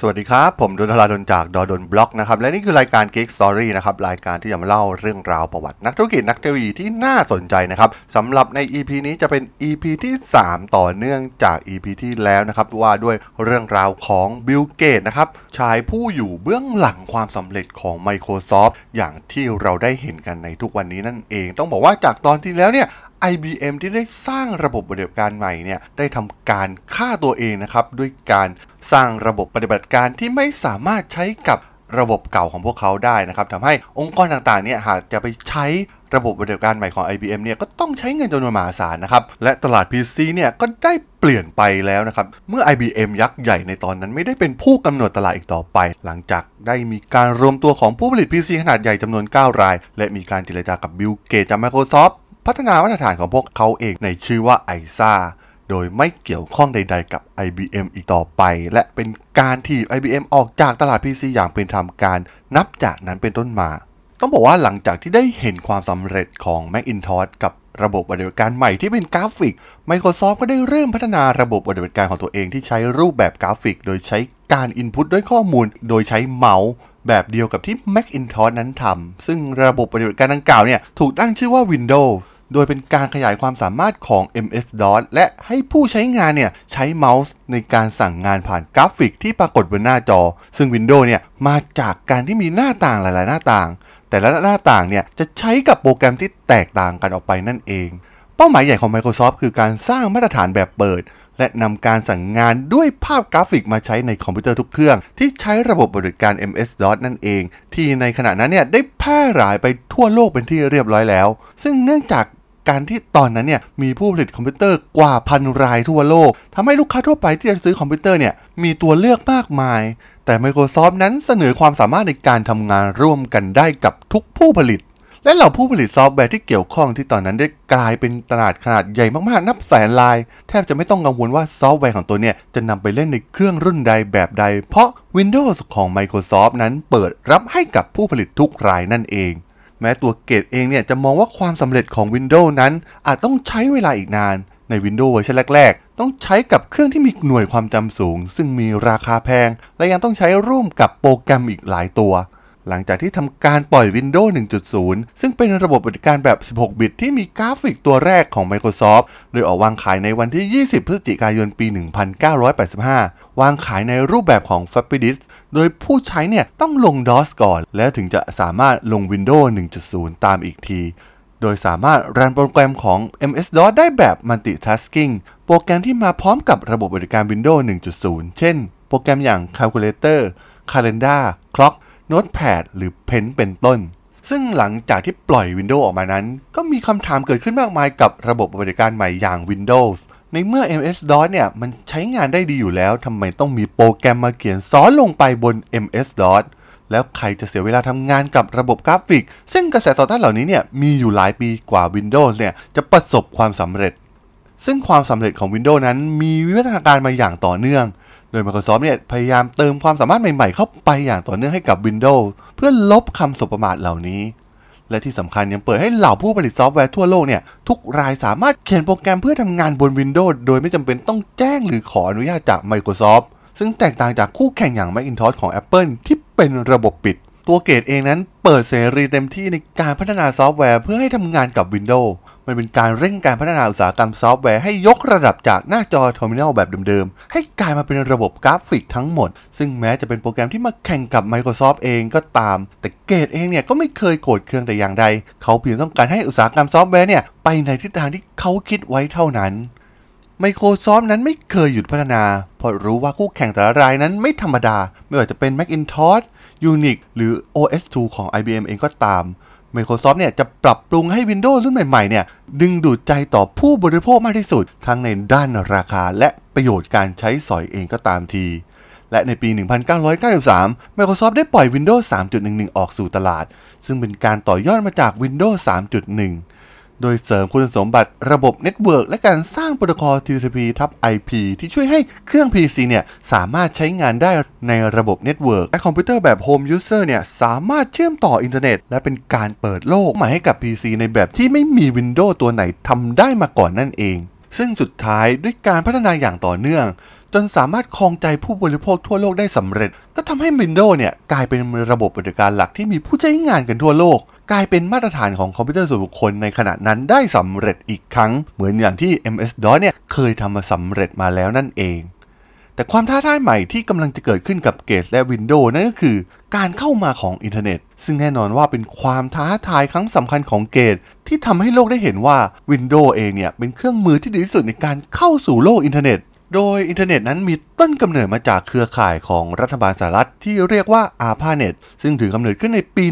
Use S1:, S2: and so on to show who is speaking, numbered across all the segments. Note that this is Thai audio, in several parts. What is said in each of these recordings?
S1: สวัสดีครับ ผมดล ธราดล จาก ด.ดล็อกนะครับ และนี่คือรายการ Geek Story นะครับ รายการที่จะมาเล่าเรื่องราวประวัตินักธุรกิจนักเทคโนโลยีที่น่าสนใจนะครับสำหรับใน EP นี้จะเป็น EP ที่ 3 ต่อเนื่องจาก EP ที่แล้วนะครับ ว่าด้วยเรื่องราวของบิลเกตส์นะครับชายผู้อยู่เบื้องหลังความสำเร็จของ Microsoft อย่างที่เราได้เห็นกันในทุกวันนี้นั่นเอง ต้องบอกว่าจากตอนที่แล้วเนี่ย IBM ที่ได้สร้างระบบปฏิบัติการใหม่เนี่ยได้ทำการฆ่าตัวเองนะครับด้วยการสร้างระบบปฏิบัติการที่ไม่สามารถใช้กับระบบเก่าของพวกเขาได้นะครับทำให้องค์กรต่างๆเนี่ยหากจะไปใช้ระบบปฏิบัติการใหม่ของ IBM เนี่ยก็ต้องใช้เงินจำนวนมหาศาลนะครับ และตลาด PC เนี่ยก็ได้เปลี่ยนไปแล้วนะครับ เมื่อ IBM ยักษ์ใหญ่ในตอนนั้นไม่ได้เป็นผู้กำหนดตลาดอีกต่อไป หลังจากได้มีการรวมตัวของผู้ผลิต PC ขนาดใหญ่จำนวน 9 ราย และมีการเจรจากับบิลเกตจาก Microsoft พัฒนามาตรฐานของพวกเขาเองในชื่อว่า ISA โดยไม่เกี่ยวข้องใดๆกับ IBM อีกต่อไป และเป็นการถีบ IBM ออกจากตลาด PC อย่างเป็นทางการนับจากนั้นเป็นต้นมา ต้องบอกว่าหลังจากที่ได้เห็นความสำเร็จของ Macintosh กับระบบปฏิบัติการใหม่ที่เป็นกราฟิก Microsoft ก็ได้เริ่มพัฒนาระบบปฏิบัติการของตัวเองที่ใช้รูปแบบกราฟิก โดยใช้การอินพุตด้วยข้อมูล โดยใช้เมาส์แบบเดียวกับที่ Macintosh นั้นทำซึ่งระบบปฏิบัติการดังกล่าวเนี่ยถูกตั้งชื่อว่า Windows โดยเป็นการขยายความสามารถของ MS-DOS และให้ผู้ใช้งานเนี่ยใช้เมาส์ในการสั่งงานผ่านกราฟิกที่ปรากฏบนหน้าจอ ซึ่ง Windows เนี่ยมาจากการที่มีหน้าต่างหลายๆ หน้าต่าง แต่ละหน้าต่างเนี่ยจะใช้กับโปรแกรมที่แตกต่างกันออกไปนั่นเอง เป้าหมายใหญ่ของ Microsoft คือการสร้างมาตรฐานแบบเปิด และนำการสั่งงานด้วยภาพกราฟิกมาใช้ในคอมพิวเตอร์ทุกเครื่อง ที่ใช้ระบบปฏิบัติการ MS-DOS นั่นเอง ที่ในขณะนั้นเนี่ยได้แพร่หลายไปทั่วโลกเป็นที่เรียบร้อยแล้ว ซึ่งเนื่องจาก การที่ตอนนั้นเนี่ยมีผู้ผลิตคอมพิวเตอร์กว่าพันรายทั่วโลกทำให้ลูกค้าทั่วไปที่จะซื้อคอมพิวเตอร์เนี่ยมีตัวเลือกมากมาย แต่ Microsoft นั้นเสนอความสามารถในการทำงานร่วมกันได้กับทุกผู้ผลิต และเหล่าผู้ผลิตซอฟต์แวร์ที่เกี่ยวข้องที่ตอนนั้นได้กลายเป็นตลาดขนาดใหญ่มากๆ นับแสนราย แทบจะไม่ต้องกังวลว่าซอฟต์แวร์ของตัวเนี่ยจะนำไปเล่นในเครื่องรุ่นใดแบบใด เพราะ Windows ของ Microsoft นั้นเปิดรับให้กับผู้ผลิตทุกรายนั่นเอง แม้ตัวเกตเองเนี่ยจะมองว่าความสำเร็จของ Windows นั้น อาจต้องใช้เวลาอีกนานใน Windows เวอร์ชันแรก ๆ ต้องใช้กับเครื่องที่มีหน่วยความจำสูง ซึ่งมีราคาแพง และยังต้องใช้ร่วมกับโปรแกรมอีกหลายตัว หลังจากที่ทำการปล่อย Windows 1.0 ซึ่งเป็นระบบปฏิบัติการแบบ 16 บิตที่มีกราฟิกตัวแรกของ Microsoft โดยออกวางขายในวันที่ 20 พฤศจิกายนปี 1985 วางขายในรูปแบบของ Floppy Disk โดยผู้ใช้เนี่ยต้องลง DOS ก่อน แล้วถึงจะสามารถลง Windows 1.0 ตามอีกที โดยสามารถรันโปรแกรมของ MS-DOS ได้แบบ Multitasking โปรแกรมที่มาพร้อมกับระบบบริการ Windows 1.0 เช่น โปรแกรมอย่าง Calculator Calendar Clock Notepad หรือ Pen เป็นต้นซึ่งหลังจากที่ปล่อย Windows ออกมานั้น ก็มีคำถามเกิดขึ้นมากมายกับระบบบริการใหม่อย่าง Windows ในเมื่อ MS-DOS เนี่ยมันใช้งานได้ดีอยู่แล้วทำไมต้องมีโปรแกรมมาเขียนซ้อนลงไปบน MS-DOS แล้วใครจะเสียเวลาทำงานกับระบบกราฟิก ซึ่งกระแสต่อต้านเหล่านี้เนี่ยมีอยู่หลายปีกว่า Windows เนี่ยจะประสบความสำเร็จ ซึ่งความสำเร็จของ Windows นั้นมีวิวัฒนาการมาอย่างต่อเนื่อง โดย Microsoft เนี่ยพยายามเติมความสามารถใหม่ๆ เข้าไปอย่างต่อเนื่องให้กับ Windows เพื่อลบคำสบประมาทเหล่านี้ และที่สำคัญยังเปิดให้เหล่าผู้ผลิตซอฟต์แวร์ทั่วโลกเนี่ย ทุกรายสามารถเขียนโปรแกรมเพื่อทำงานบน Windows โดยไม่จำเป็นต้องแจ้งหรือขออนุญาตจาก Microsoft ซึ่งแตกต่างจากคู่แข่งอย่าง Macintosh ของ Apple ที่เป็นระบบปิด ตัวเกตเองนั้นเปิดเสรีเต็มที่ในการพัฒนาซอฟต์แวร์เพื่อให้ทำงานกับ Windows มันเป็นการเร่งการพัฒนาอุตสาหกรรมซอฟต์แวร์ให้ยกระดับจากหน้าจอ terminal แบบเดิมๆ ให้กลายมาเป็นระบบกราฟิกทั้งหมด ซึ่งแม้จะเป็นโปรแกรมที่มาแข่งกับ Microsoft เองก็ตาม แต่เกตเองเนี่ยก็ไม่เคยโกรธเคืองแต่อย่างใด เขาเพียงต้องการให้อุตสาหกรรมซอฟต์แวร์เนี่ยไปในทิศทางที่เขาคิดไว้เท่านั้น Microsoft นั้นไม่เคยหยุดพัฒนา เพราะรู้ว่าคู่แข่งแต่ละรายนั้นไม่ธรรมดา ไม่ว่าจะเป็น Macintosh Unix หรือ OS2 ของ IBM เองก็ตาม Microsoft เนี่ยจะปรับปรุงให้ Windows รุ่นใหม่ๆเนี่ยดึงดูดใจต่อผู้บริโภคมากที่สุด ทั้งในด้านราคาและประโยชน์การใช้สอยเองก็ตามที และในปี 1993 Microsoft ได้ปล่อย Windows 3.11 ออกสู่ตลาด ซึ่งเป็นการต่อยอดมาจาก Windows 3.1 โดยเสริมคุณสมบัติระบบ network และการสร้างโปรโตคอล TCP ทับ IP ที่ช่วยให้เครื่อง PC เนี่ยสามารถใช้งานได้ในระบบ network และคอมพิวเตอร์แบบ Home User เนี่ยสามารถเชื่อมต่ออินเทอร์เน็ต และเป็นการเปิดโลกใหม่ให้กับ PC ในแบบที่ไม่มี Windows ตัวไหนทำได้มาก่อนนั่นเอง ซึ่งสุดท้ายด้วยการพัฒนาอย่างต่อเนื่อง จนสามารถครองใจผู้บริโภคทั่วโลกได้สำเร็จ ก็ทำให้ Windows เนี่ยกลายเป็นระบบปฏิบัติการหลักที่มีผู้ใช้งานกันทั่วโลก กลายเป็นมาตรฐานของคอมพิวเตอร์ส่วนบุคคลในขณะนั้นได้สำเร็จอีกครั้ง เหมือนอย่างที่ MS-DOS เนี่ยเคยทำมาสำเร็จมาแล้วนั่นเอง แต่ความท้าทายใหม่ที่กำลังจะเกิดขึ้นกับเกตและ Windows นั่นก็คือ การเข้ามาของอินเทอร์เน็ต ซึ่งแน่นอนว่าเป็นความท้าทายครั้งสำคัญของเกตที่ทำให้โลกได้เห็นว่า Windows เองเนี่ยเป็นเครื่องมือที่ดีที่สุดในการเข้าสู่โลกอินเทอร์เน็ต โดยอินเทอร์เน็ตนั้นมีต้นกำเนิดมาจากเครือข่ายของรัฐบาลสหรัฐที่เรียกว่า ARPANET ซึ่งถือกำเนิดขึ้นในปี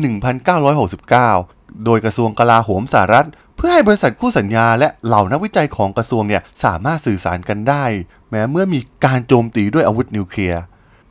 S1: 1969 โดยกระทรวงกลาโหมสหรัฐ เพื่อให้บริษัทคู่สัญญาและเหล่านักวิจัยของกระทรวงเนี่ยสามารถสื่อสารกันได้ แม้เมื่อมีการโจมตีด้วยอาวุธนิวเคลียร์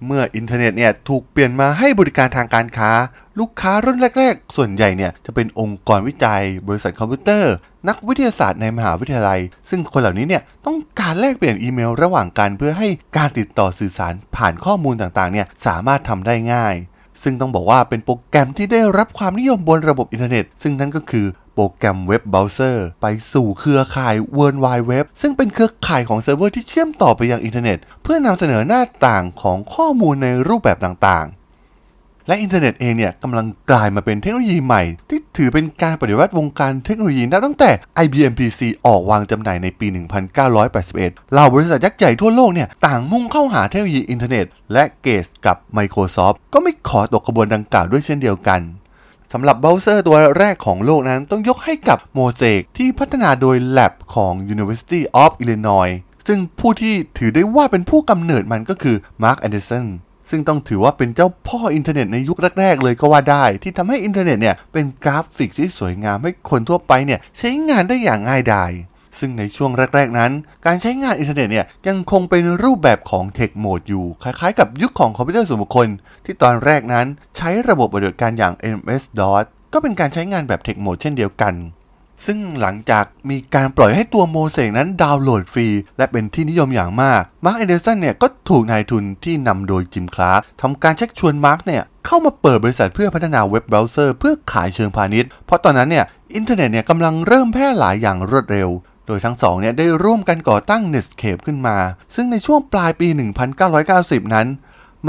S1: เมื่ออินเทอร์เน็ตเนี่ยถูกเปลี่ยนมาให้บริการทางการค้า ลูกค้ารุ่นแรก ๆ ส่วนใหญ่เนี่ยจะเป็นองค์กรวิจัย บริษัทคอมพิวเตอร์ นักวิทยาศาสตร์ในมหาวิทยาลัย ซึ่งคนเหล่านี้เนี่ยต้องการแลกเปลี่ยนอีเมลระหว่างกันเพื่อให้การติดต่อสื่อสารผ่านข้อมูลต่างๆเนี่ยสามารถทำได้ง่าย ซึ่งต้องบอกว่าเป็นโปรแกรมที่ได้รับความนิยมบนระบบอินเทอร์เน็ต ซึ่งนั่นก็คือโปรแกรมเว็บเบราว์เซอร์ไปสู่เครือข่าย World Wide Web ซึ่งเป็นเครือข่ายของเซิร์ฟเวอร์ที่เชื่อมต่อไปยังอินเทอร์เน็ต เพื่อนำเสนอหน้าต่างของข้อมูลในรูปแบบต่างๆ และอินเทอร์เน็ตเองเนี่ยกำลังกลายมาเป็นเทคโนโลยีใหม่ ที่ถือเป็นการปฏิวัติวงการเทคโนโลยีนับตั้งแต่ IBM PC ออกวางจำหน่ายในปี 1981เหล่าบริษัทยักษ์ใหญ่ทั่วโลกเนี่ยต่างมุ่งเข้าหาเทคโนโลยีอินเทอร์เน็ต และเกสกับ Microsoft ก็ไม่ขอตกขบวนดังกล่าวด้วยเช่นเดียวกันสำหรับเบราว์เซอร์ตัวแรกของโลกนั้นต้องยกให้กับ Mosaic ที่พัฒนาโดย Lab ของ University of Illinois ซึ่งผู้ที่ถือได้ว่าเป็นผู้กำเนิดมันก็คือ Mark Anderson ซึ่งต้องถือว่าเป็นเจ้าพ่ออินเทอร์เน็ตในยุคแรก ๆ เลยก็ว่าได้ ที่ทำให้อินเทอร์เน็ตเนี่ยเป็นกราฟิกที่สวยงามให้คนทั่วไปเนี่ยใช้งานได้อย่างง่ายดายซึ่งในช่วงแรก ๆ นั้น การใช้งานอินเทอร์เน็ตเนี่ยยังคงเป็นรูปแบบของ text mode อยู่ คล้ายๆ กับยุคของคอมพิวเตอร์ส่วนบุคคล ที่ตอนแรกนั้นใช้ระบบปฏิบัติการอย่าง MS-DOS ก็เป็นการใช้งานแบบ text mode เช่นเดียวกัน ซึ่งหลังจากมีการปล่อยให้ตัวโมเสกนั้นดาวน์โหลดฟรี และเป็นที่นิยมอย่างมาก Mark Anderson เนี่ยก็ถูกนายทุนที่นำโดย Jim Clark ทำการชักชวนมาร์คเนี่ยเข้ามาเปิดบริษัทเพื่อพัฒนาเว็บเบราว์เซอร์เพื่อขายเชิงพาณิชย์ เพราะตอนนั้นเนี่ยอินเทอร์เน็ตเนี่ยกำลังเริ่มแพร่หลายอย่างรวดเร็ว โดยทั้งสองเนี่ยได้ร่วมกันก่อตั้ง Netscape ขึ้นมา ซึ่งในช่วงปลายปี 1990 นั้น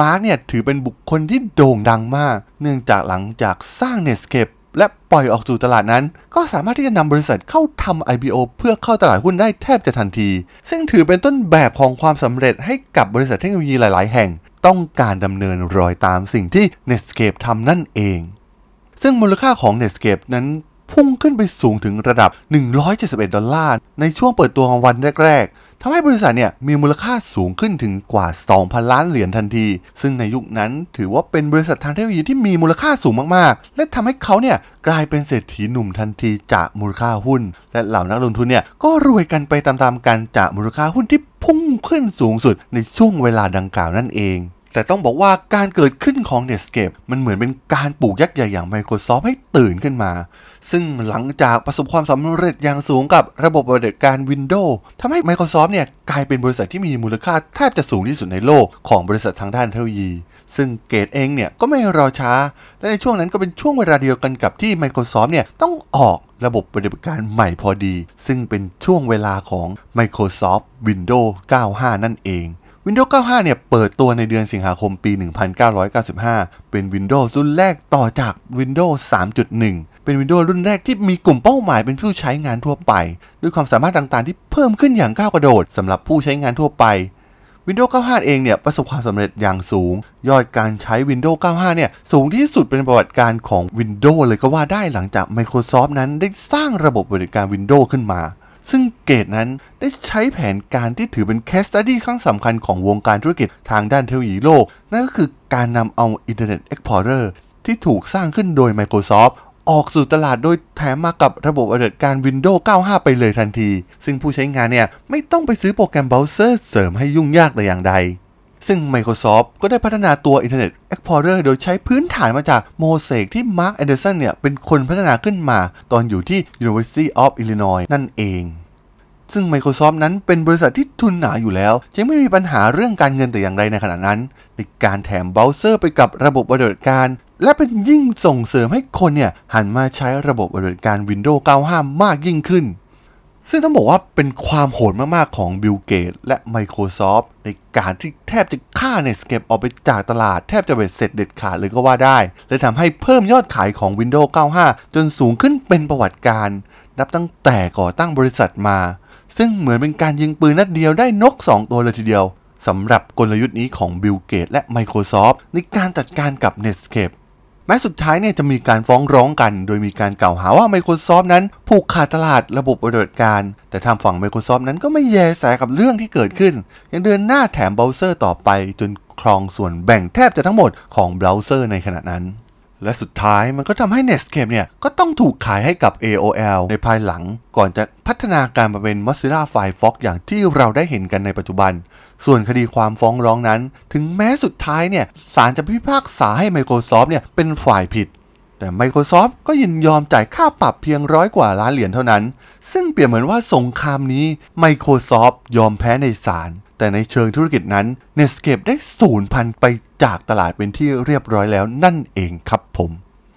S1: มาร์กเนี่ยถือเป็นบุคคลที่โด่งดังมาก เนื่องจากหลังจากสร้าง Netscape และปล่อยออกสู่ตลาดนั้น ก็สามารถที่จะนำบริษัทเข้าทำ IPO เพื่อเข้าตลาดหุ้นได้แทบจะทันที ซึ่งถือเป็นต้นแบบของความสำเร็จให้กับบริษัทเทคโนโลยีหลาย ๆ แห่ง ต้องการดำเนินรอยตามสิ่งที่ Netscape ทำนั่นเอง ซึ่งมูลค่าของ Netscape นั้นพุ่งขึ้นไปสูงถึงระดับ 171 ดอลลาร์ ในช่วงเปิดตัวของวันแรก ๆ ทำให้บริษัทเนี่ยมีมูลค่าสูงขึ้นถึงกว่า 2,000 ล้านเหรียญทันที ซึ่งในยุคนั้นถือว่าเป็นบริษัททางเทคโนโลยีที่มีมูลค่าสูงมากๆ และทำให้เขาเนี่ยกลายเป็นเศรษฐีหนุ่มทันทีจากมูลค่าหุ้น และเหล่านักลงทุนเนี่ยก็รวยกันไปตามๆกันจากมูลค่าหุ้นที่พุ่งขึ้นสูงสุดในช่วงเวลาดังกล่าวนั่นเอง แต่ต้องบอกว่าการเกิดขึ้นของ Netscape มันเหมือนเป็นการปลูกยักษ์ใหญ่อย่าง Microsoft ให้ตื่นขึ้นมา ซึ่งหลังจากประสบความสำเร็จอย่างสูงกับระบบปฏิบัติการ Windows ทำให้ Microsoft เนี่ยกลายเป็นบริษัทที่มีมูลค่าแทบจะสูงที่สุดในโลกของบริษัททางด้านเทคโนโลยีซึ่งเกตเองเนี่ยก็ไม่รอช้า และในช่วงนั้นก็เป็นช่วงเวลาเดียวกันกับที่ Microsoft เนี่ยต้องออกระบบปฏิบัติการใหม่พอดี ซึ่งเป็นช่วงเวลาของ Microsoft Windows 95 นั่นเอง Windows 95 เนี่ยเปิดตัวในเดือนสิงหาคมปี 1995 เป็น Windows รุ่นแรกต่อจาก Windows 3.1 เป็น Windows รุ่นแรกที่มีกลุ่มเป้าหมายเป็นผู้ใช้งานทั่วไป ด้วยความสามารถต่างๆ ที่เพิ่มขึ้นอย่างก้าวกระโดดสำหรับผู้ใช้งานทั่วไป Windows 95 เองเนี่ยประสบความสำเร็จอย่างสูง ยอดการใช้ Windows 95 เนี่ยสูงที่สุดเป็นประวัติการของ Windows เลยก็ว่าได้หลังจาก Microsoft นั้นได้สร้างระบบบริการ Windows ขึ้นมา ซึ่งเกตนั้นได้ใช้แผนการที่ถือเป็นแคสตัดี้ครั้งสำคัญของวงการธุรกิจทางด้านเทคโนโลยีโลก นั่นก็คือการนำเอา Internet Explorer ที่ถูกสร้างขึ้นโดย Microsoft ออกสู่ตลาดโดยแถมมากับระบบปฏิบัติการ Windows 95 ไปเลยทันที ซึ่งผู้ใช้งานเนี่ย ไม่ต้องไปซื้อโปรแกรมเบราว์เซอร์เสริมให้ยุ่งยากแต่อย่างใด ซึ่ง Microsoft ก็ได้พัฒนาตัว Internet Explorer โดยใช้พื้นฐานมาจาก Mosaic ที่ Mark Anderson เนี่ยเป็นคนพัฒนาขึ้นมา ตอนอยู่ที่ University of Illinois นั่นเอง ซึ่ง Microsoft นั้นเป็นบริษัทที่ทุนหนาอยู่แล้ว จึงไม่มีปัญหาเรื่องการเงินแต่อย่างใดในขณะนั้น ในการแถมเบราว์เซอร์ไปกับระบบปฏิบัติการ และเป็นยิ่งส่งเสริมให้คนเนี่ยหันมาใช้ระบบปฏิบัติการ Windows 95 มากยิ่งขึ้น ซึ่งต้องบอกว่าเป็นความโหดมาก ๆ ของบิลเกตและ Microsoft ในการที่แทบจะฆ่า Netscape ออกไปจากตลาดแทบจะเบ็ดเสร็จเด็ดขาดเลยก็ว่าได้ และทำให้เพิ่มยอดขายของ Windows 95 จนสูงขึ้นเป็นประวัติการณ์ นับตั้งแต่ก่อตั้งบริษัทมา ซึ่งเหมือนเป็นการยิงปืนนัดเดียวได้นก 2 ตัวเลยทีเดียวสำหรับกลยุทธ์นี้ของบิลเกตและ Microsoft ในการจัดการกับ Netscape แม้สุดท้ายเนี่ยจะมีการฟ้องร้องกัน โดยมีการกล่าวหาว่า Microsoft นั้นผูกขาดตลาดระบบปฏิบัติการ แต่ทางฝั่ง Microsoft นั้นก็ไม่แยแสกับเรื่องที่เกิดขึ้น ยังเดินหน้าแถมเบราว์เซอร์ต่อไป จนครองส่วนแบ่งแทบจะทั้งหมดของเบราว์เซอร์ในขณะนั้น และสุดท้ายมันก็ทำให้ Netscape เนี่ยก็ต้องถูกขายให้กับ AOL ในภายหลัง ก่อนจะพัฒนาการมาเป็น Mozilla Firefox อย่างที่เราได้เห็นกันในปัจจุบัน ส่วนคดีความฟ้องร้องนั้น ถึงแม้สุดท้ายเนี่ยศาลจะพิพากษาให้ Microsoft เนี่ยเป็นฝ่ายผิด แต่ Microsoft ก็ยินยอมจ่ายค่าปรับเพียงร้อยกว่าล้านเหรียญเท่านั้น ซึ่งเปรียบเหมือนว่าสงครามนี้ Microsoft ยอมแพ้ในศาลแต่ในเชิงธุรกิจนั้น Netscape ได้สูญพันธุ์ไปจากตลาดเป็นที่เรียบร้อยแล้วนั่นเองครับผม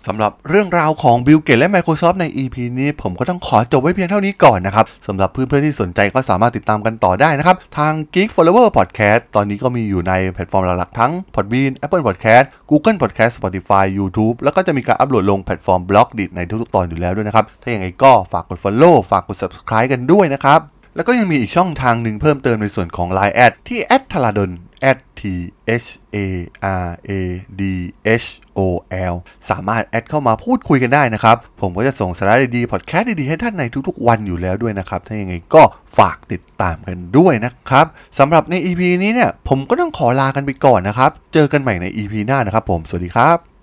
S1: สำหรับเรื่องราวของ Bill Gates และ Microsoft ใน EP นี้ผมก็ต้องขอจบไว้เพียงเท่านี้ก่อนนะครับสำหรับเพื่อนๆที่สนใจก็สามารถติดตามกันต่อได้นะครับ ทาง Geek Forever Podcast ตอนนี้ก็มีอยู่ในแพลตฟอร์มหลักๆทั้ง Podbean Apple Podcast Google Podcast Spotify YouTube แล้วก็จะมีการอัปโหลดลงแพลตฟอร์ม Blockdit ในทุกๆตอนอยู่แล้วด้วยนะครับ ถ้าอย่างไรก็ฝากกด Follow ฝากกด Subscribe กันด้วยนะครับ แล้วก็ยังมีอีกช่องทางหนึ่งเพิ่มเติมในส่วนของ Line แอดที่ t h a l a d o n t h a r a d h o l สามารถแอดเข้ามาพูดคุยกันได้นะครับ ผมก็จะส่งสาระดีๆ พอดแคสต์ดีๆ ให้ท่านในทุกๆ วันอยู่แล้วด้วยนะครับ ถ้าอย่างไงก็ฝากติดตามกันด้วยนะครับสำหรับใน EP นี้เนี่ย ผมก็ต้องขอลากันไปก่อนนะครับ เจอกันใหม่ใน EP หน้านะครับผม สวัสดีครับ